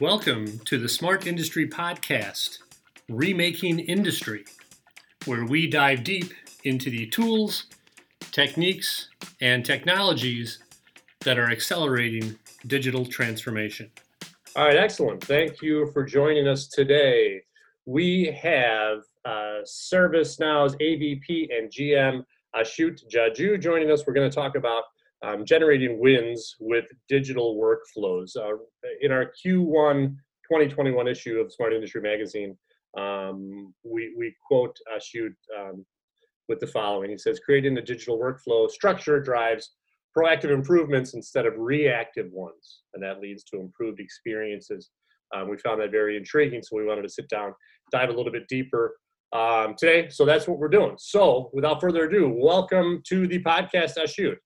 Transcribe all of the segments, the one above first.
Welcome to the Smart Industry Podcast, Remaking Industry, where we dive deep into the tools, techniques, and technologies that are accelerating digital transformation. All right, excellent. Thank you for joining us today. We have uh, ServiceNow's AVP and GM, Achyut Jajoo, joining us. We're going to talk about um, generating wins with digital workflows. Uh, in our Q1 2021 issue of Smart Industry Magazine, um, we, we quote Achyut um, with the following. He says, creating a digital workflow structure drives proactive improvements instead of reactive ones, and that leads to improved experiences. Um, we found that very intriguing, so we wanted to sit down, dive a little bit deeper um, today. So that's what we're doing. So without further ado, welcome to the podcast, Achyut.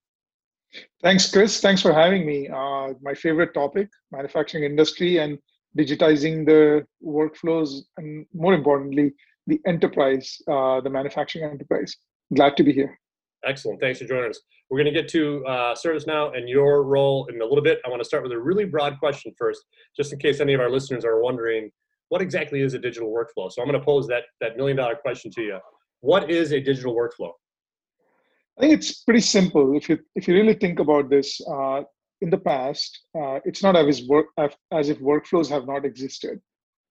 Thanks, Chris. Thanks for having me. Uh, my favorite topic, manufacturing industry and digitizing the workflows, and more importantly, the enterprise, uh, the manufacturing enterprise. Glad to be here. Excellent. Thanks for joining us. We're going to get to uh, ServiceNow and your role in a little bit. I want to start with a really broad question first, just in case any of our listeners are wondering what exactly is a digital workflow. So I'm going to pose that that million dollar question to you. What is a digital workflow? I think it's pretty simple. If you if you really think about this, uh, in the past, uh, it's not as if work as if workflows have not existed.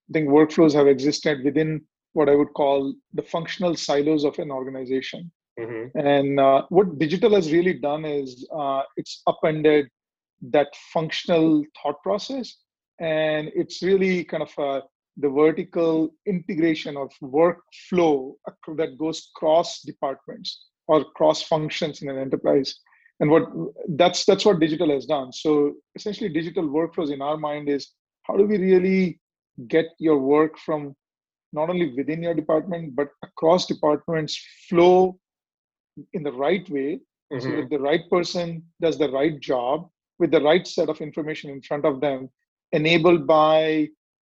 I think workflows have existed within what I would call the functional silos of an organization. Mm-hmm. And uh, what digital has really done is uh, it's upended that functional thought process, and it's really kind of uh, the vertical integration of workflow that goes cross departments or cross functions in an enterprise. And what that's that's what digital has done. So essentially digital workflows in our mind is how do we really get your work from not only within your department but across departments flow in the right way? Mm-hmm. so that the right person does the right job with the right set of information in front of them enabled by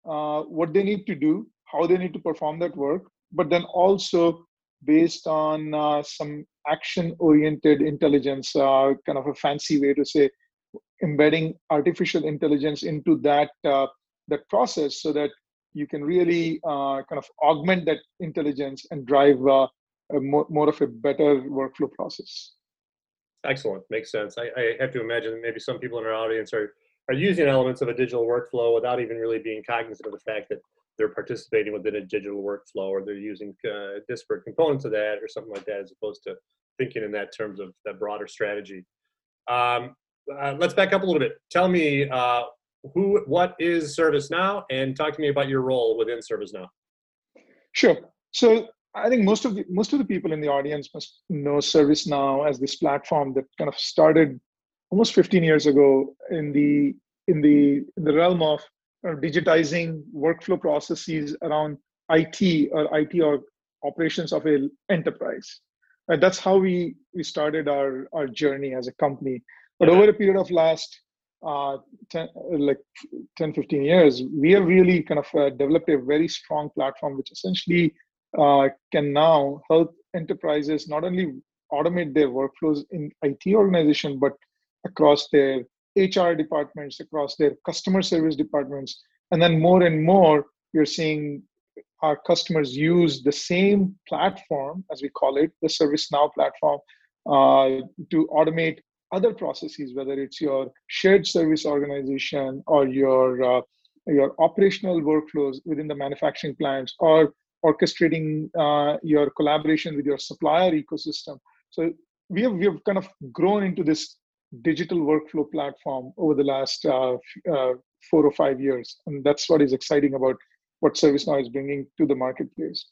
uh, what they need to do how they need to perform that work but then also based on uh, some action oriented intelligence, uh, kind of a fancy way to say embedding artificial intelligence into that, uh, that process so that you can really uh, kind of augment that intelligence and drive uh, more, more of a better workflow process. Excellent. Makes sense. I, I have to imagine maybe some people in our audience are, are using elements of a digital workflow without even really being cognizant of the fact that they're participating within a digital workflow or they're using uh, disparate components of that or something like that as opposed to thinking in that terms of that broader strategy. Um, uh, let's back up a little bit. Tell me uh, who what is servicenow and talk to me about your role within servicenow. Sure. So i think most of the most of the people in the audience must know servicenow as this platform that kind of started almost 15 years ago in the in the in the realm of digitizing workflow processes around IT or IT or operations of an enterprise. And that's how we, we started our, our journey as a company. But over a period of last uh, 10, like 10, 15 years, we have really kind of uh, developed a very strong platform, which essentially uh, can now help enterprises not only automate their workflows in IT organization, but across their HR departments, across their customer service departments. And then more and more, you're seeing our customers use the same platform, as we call it, the ServiceNow platform, uh, to automate other processes, whether it's your shared service organization or your uh, your operational workflows within the manufacturing plants, or orchestrating uh, your collaboration with your supplier ecosystem. So we have we have kind of grown into this digital workflow platform over the last uh, uh, four or five years. And that's what is exciting about what ServiceNow is bringing to the marketplace.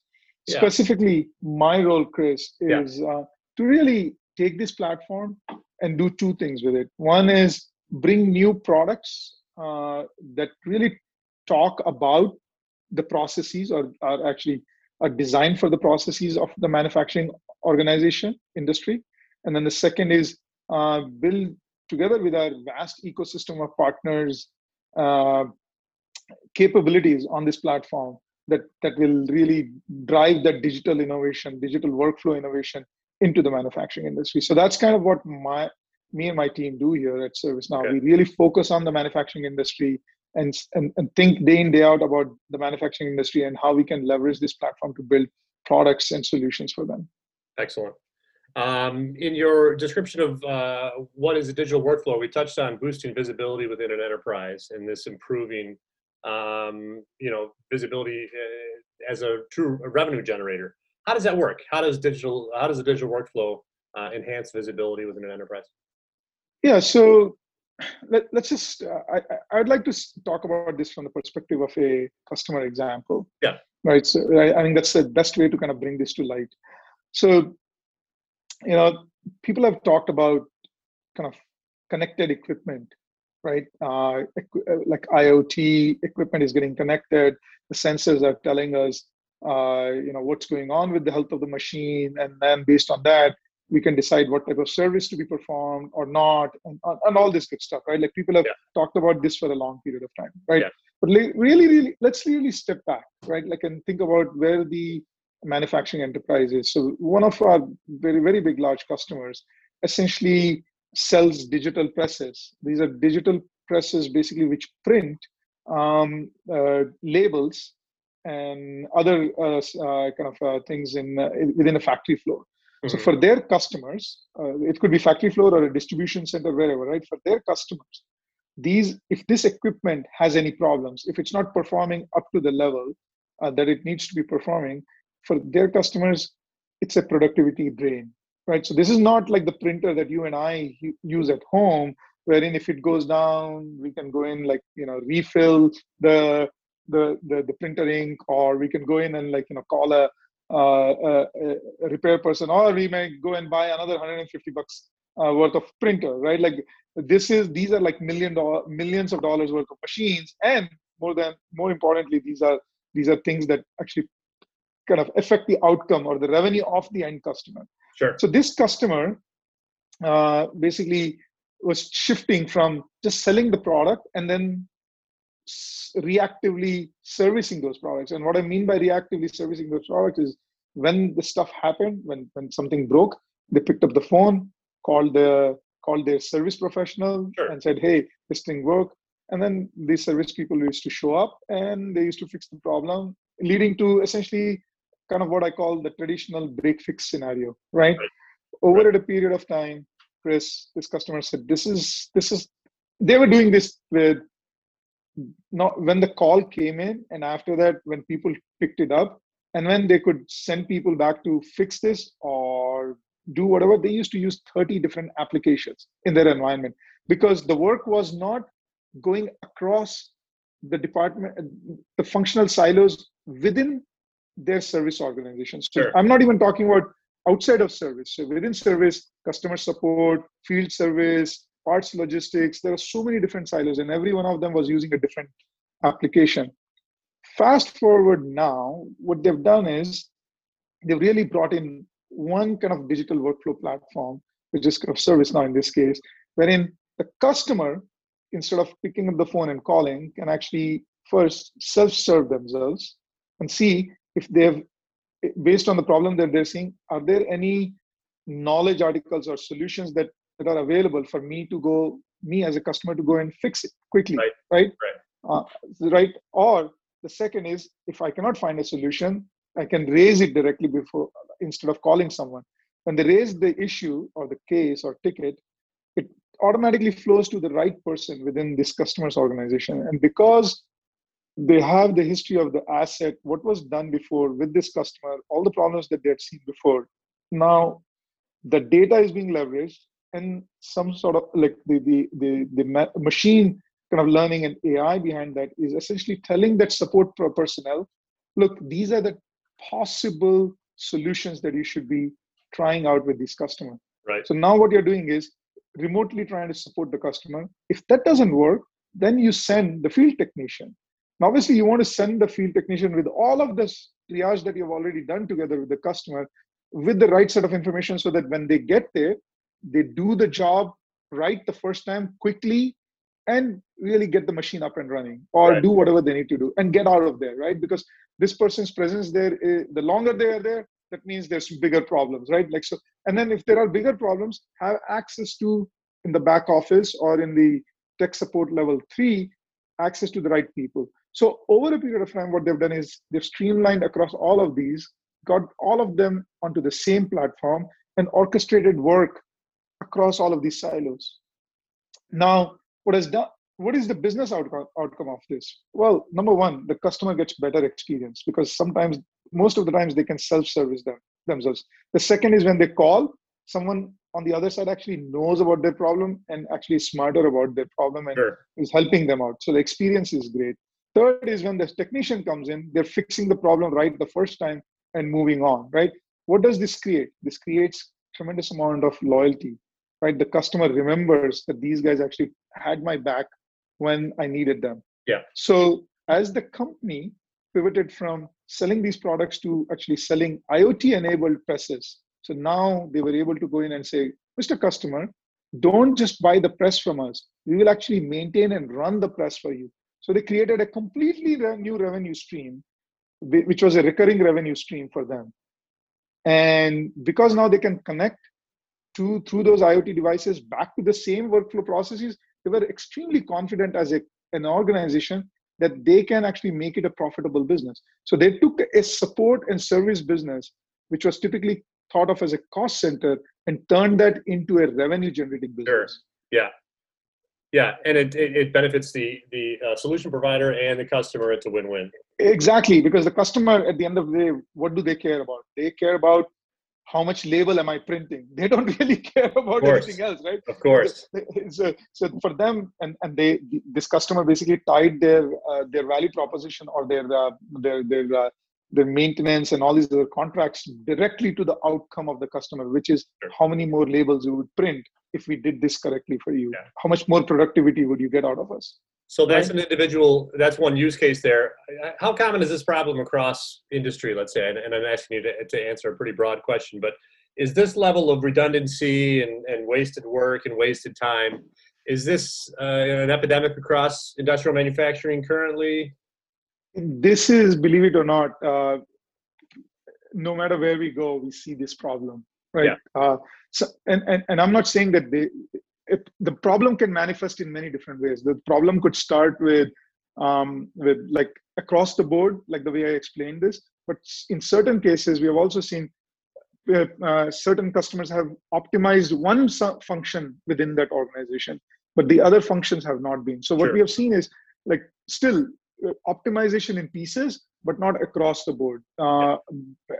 Yeah. Specifically, my role, Chris, is yeah. uh, to really take this platform and do two things with it. One is bring new products uh, that really talk about the processes or are actually are designed for the processes of the manufacturing organization industry. And then the second is uh, build together with our vast ecosystem of partners uh, capabilities on this platform that that will really drive that digital innovation digital workflow innovation into the manufacturing industry so that's kind of what my me and my team do here at servicenow okay. we really focus on the manufacturing industry and, and, and think day in, day out about the manufacturing industry and how we can leverage this platform to build products and solutions for them. Excellent. Um, in your description of uh, what is a digital workflow, we touched on boosting visibility within an enterprise and this improving, um, you know, visibility uh, as a true revenue generator. How does that work? How does digital, how does a digital workflow uh, enhance visibility within an enterprise? Yeah, so let, us just, uh, I, I'd like to talk about this from the perspective of a customer example. Yeah. Right. So I, I think that's the best way to kind of bring this to light. So you know, people have talked about kind of connected equipment, right? Uh, uh like IoT equipment is getting connected. The sensors are telling us, uh, you know, what's going on with the health of the machine, and then based on that, we can decide what type of service to be performed or not, and, and all this good stuff, right? Like people have yeah. talked about this for a long period of time, right? Yeah. But really, really, let's really step back, right? Like and think about where the manufacturing enterprises. So one of our very, very big, large customers essentially sells digital presses. These are digital presses basically which print um, uh, labels and other uh, uh, kind of uh, things in uh, within a factory floor. Mm-hmm. So for their customers, uh, it could be factory floor or a distribution center, wherever, right? For their customers, these if this equipment has any problems, if it's not performing up to the level that it needs to be performing, for their customers, it's a productivity drain, right? So this is not like the printer that you and I use at home, wherein if it goes down, we can go in like you know refill the the the, the printer ink, or we can go in and like you know call a, uh, a, a repair person, or we may go and buy another 150 bucks uh, worth of printer, right? Like this is these are like million dollar millions of dollars worth of machines, and more than more importantly, these are these are things that actually kind of affect the outcome or the revenue of the end customer. Sure. So this customer uh, basically was shifting from just selling the product and then reactively servicing those products. And what I mean by reactively servicing those products is when the stuff happened, when when something broke, they picked up the phone, called the called their service professional, sure. and said, "Hey, this thing broke." And then these service people used to show up and they used to fix the problem, leading to essentially kind of what I call the traditional break fix scenario, right? right. Over right. a period of time, Chris, this customer said, "This is this is." They were doing this with not when the call came in, and after that, when people picked it up, and when they could send people back to fix this or do whatever, they used to use 30 different applications in their environment because the work was not going across the department, the functional silos within their service organizations. So sure. I'm not even talking about outside of service. So within service, customer support, field service, parts logistics, there are so many different silos, and every one of them was using a different application. Fast forward now, what they've done is they've really brought in one kind of digital workflow platform, which is kind of ServiceNow in this case, wherein the customer, instead of picking up the phone and calling, can actually first self-serve themselves and see if they've based on the problem that they're seeing are there any knowledge articles or solutions that, that are available for me to go me as a customer to go and fix it quickly right. right? Right, uh, right? or the second is if i cannot find a solution i can raise it directly before instead of calling someone. When they raise the issue or the case or ticket it automatically flows to the right person within this customer's organization. And because they have the history of the asset, what was done before with this customer, all the problems that they had seen before. Now, the data is being leveraged, and some sort of like the the the, the ma- machine kind of learning and AI behind that is essentially telling that support personnel, look, these are the possible solutions that you should be trying out with this customer. Right. So now what you're doing is remotely trying to support the customer. If that doesn't work, then you send the field technician now, obviously, you want to send the field technician with all of this triage that you've already done together with the customer with the right set of information so that when they get there, they do the job right the first time quickly and really get the machine up and running or right. do whatever they need to do and get out of there, right? Because this person's presence there, eh, the longer they are there, that means there's bigger problems, right? Like so, and then if there are bigger problems, have access to in the back office or in the tech support level three access to the right people. So over a period of time, what they've done is they've streamlined across all of these, got all of them onto the same platform, and orchestrated work across all of these silos. Now, what has done? What is the business outcome, outcome of this? Well, number one, the customer gets better experience because sometimes, most of the times, they can self-service them themselves. The second is when they call, someone on the other side actually knows about their problem and actually is smarter about their problem and Sure. is helping them out. So the experience is great. Third is when the technician comes in, they're fixing the problem right the first time and moving on, right? What does this create? This creates tremendous amount of loyalty, right? The customer remembers that these guys actually had my back when I needed them. Yeah. So as the company pivoted from selling these products to actually selling IoT enabled presses. So now they were able to go in and say, Mr. Customer, don't just buy the press from us. We will actually maintain and run the press for you. So they created a completely new revenue stream, which was a recurring revenue stream for them. And because now they can connect to through those IoT devices back to the same workflow processes, they were extremely confident as a, an organization that they can actually make it a profitable business. So they took a support and service business, which was typically thought of as a cost center, and turned that into a revenue generating business. Sure. Yeah. Yeah, and it, it, it benefits the the uh, solution provider and the customer. It's a win-win. Exactly, because the customer at the end of the day, what do they care about? They care about how much label am I printing. They don't really care about anything else, right? Of course. So, so for them, and, and they this customer basically tied their uh, their value proposition or their uh, their their uh, their maintenance and all these other contracts directly to the outcome of the customer, which is how many more labels we would print if we did this correctly for you. Yeah. How much more productivity would you get out of us? So that's Right. an individual. That's one use case there. How common is this problem across industry? Let's say, and, and I'm asking you to, to answer a pretty broad question, but is this level of redundancy and, and wasted work and wasted time? Is this uh, an epidemic across industrial manufacturing currently? This is believe it or not uh, no matter where we go we see this problem right? Uh, so and, and and i'm not saying that they if the problem can manifest in many different ways. The problem could start with um, with like across the board like the way i explained this but in certain cases we have also seen uh, uh, certain customers have optimized one function within that organization but the other functions have not been. So what Sure. we have seen is like still optimization in pieces but not across the board. Uh,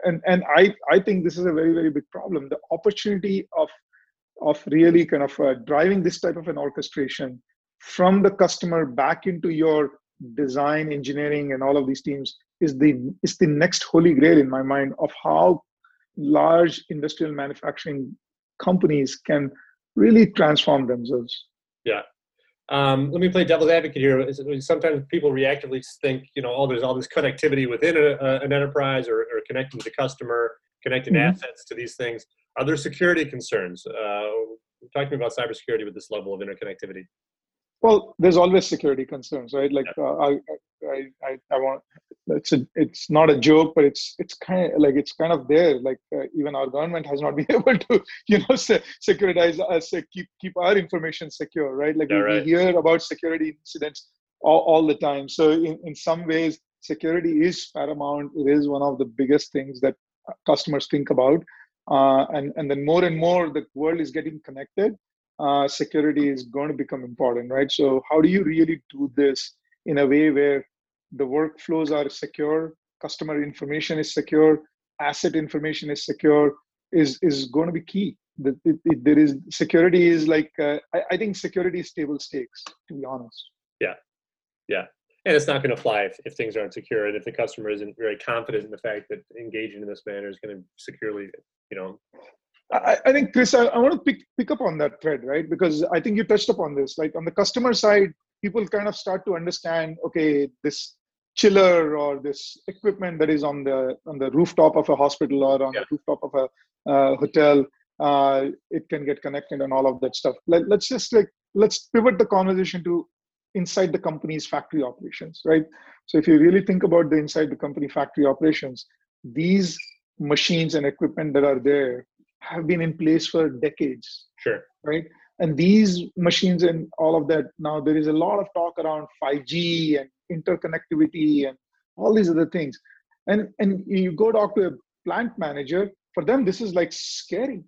and and i i think this is a very very big problem. The opportunity of of really kind of uh, driving this type of an orchestration from the customer back into your design engineering and all of these teams is the is the next holy grail in my mind of how large industrial manufacturing companies can really transform themselves Um, let me play devil's advocate here. Sometimes people reactively think, you know, oh, there's all this connectivity within a, a, an enterprise or, or connecting to the customer, connecting Mhm. assets to these things. Are there security concerns? Uh, talk to me about cybersecurity with this level of interconnectivity. Well there's always security concerns right? Like uh, I, I i i want it's a it's not a joke but it's it's kind of like it's kind of there. Like uh, even our government has not been able to you know se- securitize us uh, keep keep our information secure right? Like Yeah, we, right. we hear about security incidents all, all the time. So in, in some ways security is paramount. It is one of the biggest things that uh, customers think about. Uh, and and then more and more the world is getting connected uh, security is going to become important, right? So, how do you really do this in a way where the workflows are secure, customer information is secure, asset information is secure? Is is going to be key. The, it, it, there is security is like uh, I, I think security is table stakes. To be honest. Yeah, yeah, and it's not going to fly if, if things aren't secure and if the customer isn't very confident in the fact that engaging in this manner is going to securely, you know, I, I think Chris, I, I want to pick pick up on that thread, right? Because I think you touched upon this. Like on the customer side, people kind of start to understand, okay, this chiller or this equipment that is on the on the rooftop of a hospital or on Yeah. the rooftop of a uh, hotel, uh, it can get connected and all of that stuff. Let, let's just like let's pivot the conversation to inside the company's factory operations, right? So if you really think about the inside the company factory operations, these machines and equipment that are there have been in place for decades sure. right and these machines and all of that now there is a lot of talk around 5g and interconnectivity and all these other things and and you go talk to a plant manager for them this is like scary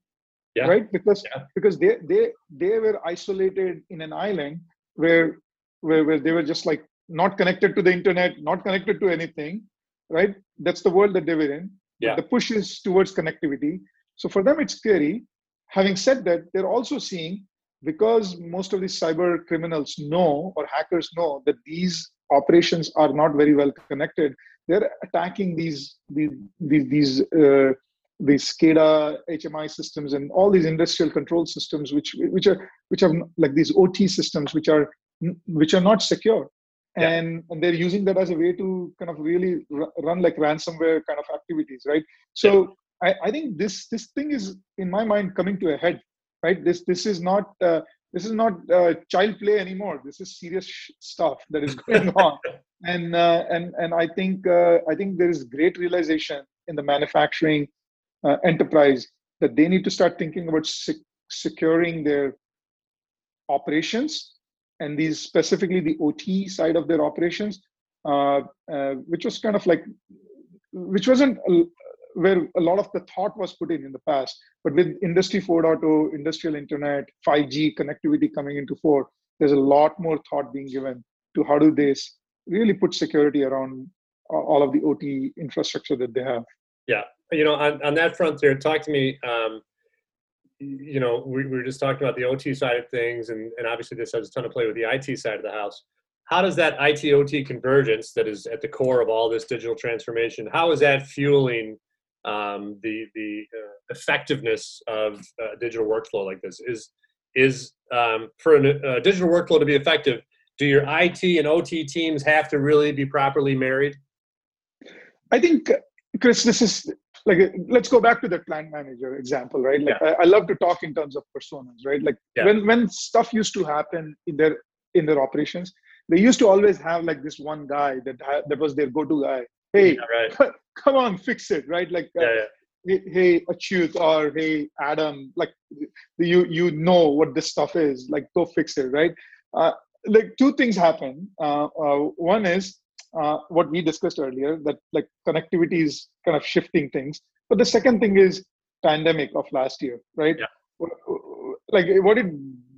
yeah. right because yeah. because they they they were isolated in an island where, where where they were just like not connected to the internet not connected to anything right that's the world that they were in yeah. the push is towards connectivity so for them it's scary having said that they're also seeing because most of these cyber criminals know or hackers know that these operations are not very well connected they're attacking these these these, these uh, these SCADA, HMI systems, and all these industrial control systems, which which are which are like these OT systems, which are which are not secure, yeah. and and they're using that as a way to kind of really run like ransomware kind of activities, right? So yeah. I, I think this this thing is in my mind coming to a head, right? This this is not uh, this is not uh, child play anymore. This is serious stuff that is going on, and uh, and and I think uh, I think there is great realization in the manufacturing uh, enterprise that they need to start thinking about sec- securing their operations and these specifically the OT side of their operations, uh, uh, which was kind of like, which wasn't where a lot of the thought was put in in the past. But with Industry 4.0, industrial internet, 5G connectivity coming into 4, there's a lot more thought being given to how do they really put security around all of the OT infrastructure that they have. Yeah, you know, on, on that front there, talk to me. Um, you know, we, we were just talking about the OT side of things, and, and obviously this has a ton of play with the IT side of the house. How does that IT OT convergence that is at the core of all this digital transformation? How is that fueling um, the the uh, effectiveness of a digital workflow like this? Is is um, for a, a digital workflow to be effective? Do your IT and OT teams have to really be properly married? I think, Chris, this is like let's go back to the plant manager example right like yeah. I, I, love to talk in terms of personas right like yeah. when when stuff used to happen in their in their operations they used to always have like this one guy that that was their go-to guy hey yeah, right. come on fix it right? Like uh, hey, hey Achyut or hey Adam like you you know what this stuff is like go fix it right? Uh, like two things happen. Uh, uh one is uh, what we discussed earlier that like connectivity is kind of shifting things. But the second thing is pandemic of last year right? Yeah. like what it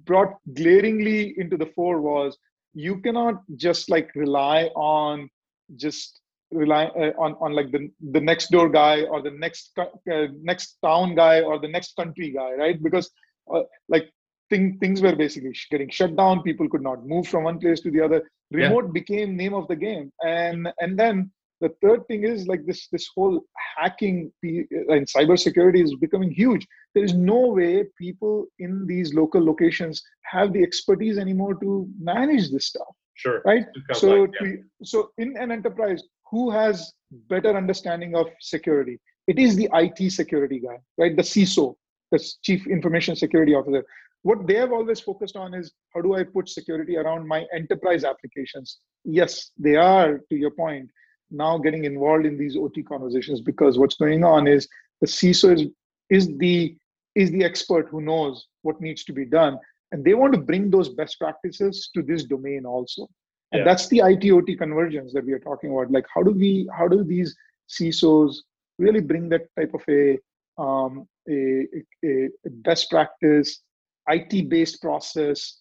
brought glaringly into the fore was you cannot just like rely on just rely uh, on on like the the next door guy or the next uh, next town guy or the next country guy right? Because uh, like thing, things were basically getting shut down. People could not move from one place to the other. Remote yeah. became name of the game. And and then the third thing is like this this whole hacking and cybersecurity is becoming huge. There is no way people in these local locations have the expertise anymore to manage this stuff sure. right? So like, yeah. so in an enterprise who has better understanding of security it is the it security guy right the ciso the chief information security officer what they have always focused on is how do I put security around my enterprise applications? Yes, they are, to your point, now getting involved in these OT conversations because what's going on is the CISO is, is the is the expert who knows what needs to be done. And they want to bring those best practices to this domain also. And yeah. that's the IT OT convergence that we are talking about. Like how do we how do these CISOs really bring that type of a um, a, a, a best practice IT based process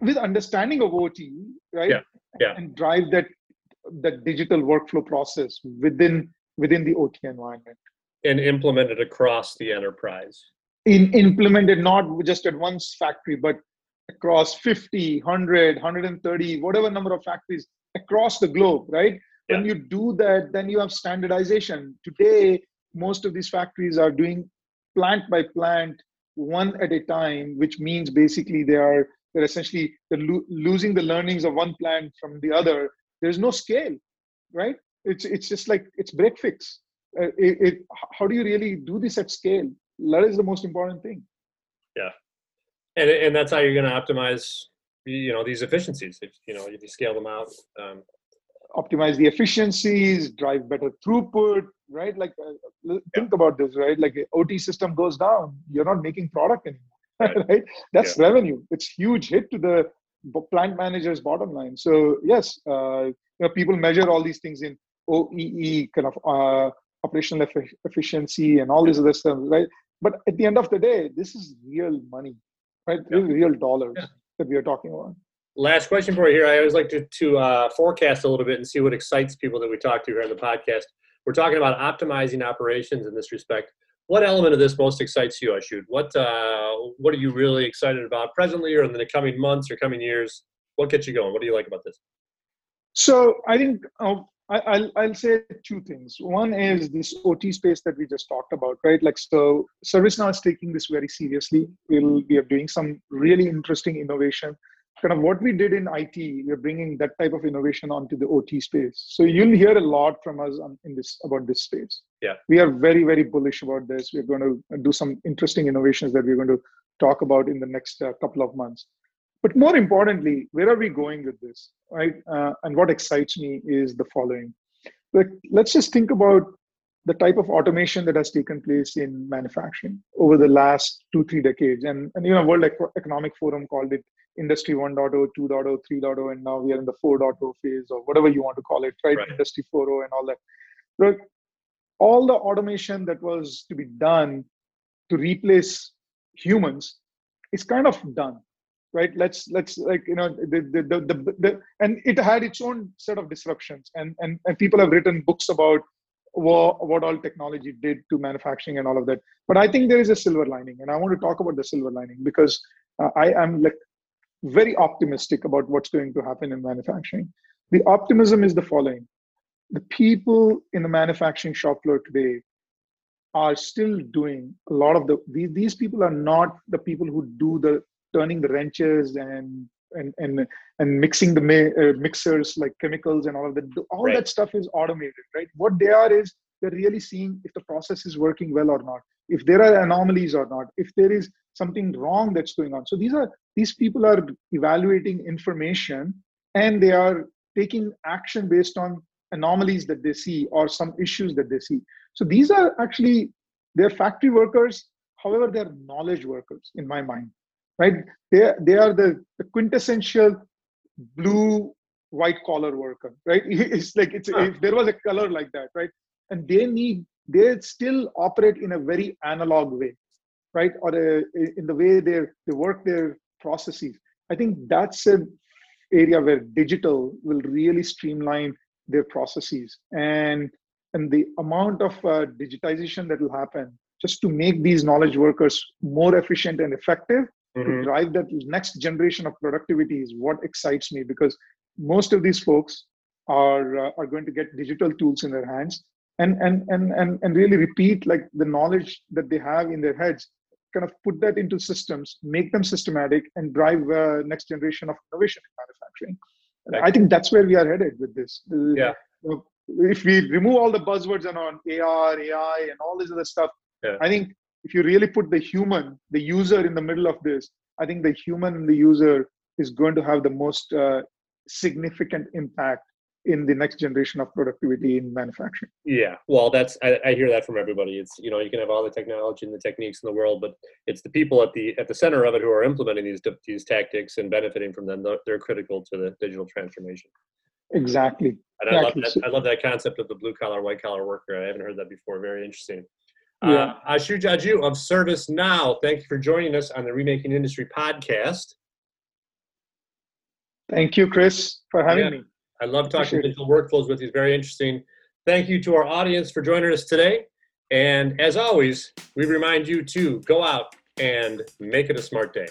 with understanding of OT, right? Yeah. yeah. And drive that that digital workflow process within within the OT environment. And implement it across the enterprise. In implemented not just at one factory, but across 50, 100, 130, whatever number of factories across the globe, right? Yeah. When you do that, then you have standardization. Today, most of these factories are doing plant by plant one at a time, which means basically they are they're essentially they're lo- losing the learnings of one plant from the other. There's no scale, right? It's it's just like it's break fix. Uh, it, it, how do you really do this at scale? That is the most important thing. Yeah, and and that's how you're going to optimize you know these efficiencies. If you know if you scale them out. Um, optimize the efficiencies, drive better throughput, right? Like, uh, think about this, right? Like, OT system goes down, you're not making product anymore. right? That's yeah. revenue. It's huge hit to the plant manager's bottom line. So yes, uh, you know, people measure all these things in OEE, kind of uh, operational efficiency, and all these other stuff, right? But at the end of the day, this is real money, right? Yeah. Real, real dollars yeah. that we are talking about. Last question for you here. I always like to, to uh, forecast a little bit and see what excites people that we talk to here on the podcast. We're talking about optimizing operations in this respect. What element of this most excites you, Achyut? What uh, what are you really excited about presently, or in the coming months or coming years? What gets you going? What do you like about this? So I think uh, I, will I'll say two things. One is this OT space that we just talked about, right? Like, so ServiceNow is taking this very seriously. We'll we are doing some really interesting innovation. Kind of what we did in IT, we're bringing that type of innovation onto the OT space. So you'll hear a lot from us on, in this about this space. Yeah, we are very very bullish about this. We're going to do some interesting innovations that we're going to talk about in the next uh, couple of months. But more importantly, where are we going with this, right? Uh, and what excites me is the following. Like, let's just think about the type of automation that has taken place in manufacturing over the last two, three decades. And, and you know, World Economic Forum called it Industry 1.0, 2.0, 3.0, and now we are in the 4.0 phase or whatever you want to call it, right? right. Industry 4.0 and all that. But all the automation that was to be done to replace humans is kind of done right? Let's let's like you know the the, the the, the, and it had its own set of disruptions. And, and and people have written books about what, what all technology did to manufacturing and all of that. But i think there is a silver lining. And i want to talk about the silver lining because uh, i am like very optimistic about what's going to happen in manufacturing. The optimism is the following. The people in the manufacturing shop floor today are still doing a lot of the these, these people are not the people who do the turning the wrenches and and and and mixing the uh, mixers like chemicals and all of that all right. that stuff is automated right? What they are is they're really seeing if the process is working well or not if there are anomalies or not if there is something wrong that's going on. So these are these people are evaluating information and they are taking action based on anomalies that they see or some issues that they see. So these are actually they're factory workers however they're knowledge workers in my mind right? They, they are the, the quintessential blue white collar worker, right? It's like it's if there was a color like that, right? And they need they still operate in a very analog way, right? Or a, in the way they they work their processes. I think that's an area where digital will really streamline their processes and and the amount of uh, digitization that will happen just to make these knowledge workers more efficient and effective mm-hmm. to drive that next generation of productivity is what excites me because most of these folks are uh, are going to get digital tools in their hands and and and and and really repeat like the knowledge that they have in their heads kind of put that into systems make them systematic and drive uh, next generation of innovation in manufacturing i think that's where we are headed with this yeah if we remove all the buzzwords and on ar ai and all this other stuff yeah. i think if you really put the human, the user in the middle of this, I think the human and the user is going to have the most uh, significant impact in the next generation of productivity in manufacturing. Yeah, well, that's I, I, hear that from everybody. It's you know you can have all the technology and the techniques in the world, but it's the people at the at the center of it who are implementing these these tactics and benefiting from them. They're critical to the digital transformation. Exactly. And I exactly. love that. I love that concept of the blue collar, white collar worker. I haven't heard that before. Very interesting. Yeah. Uh, Achyut Jajoo of ServiceNow, thank you for joining us on the Remaking Industry podcast. Thank you, Chris, for having yeah. me. I love talking digital workflows with you. It's very interesting. Thank you to our audience for joining us today. And as always, we remind you to go out and make it a smart day.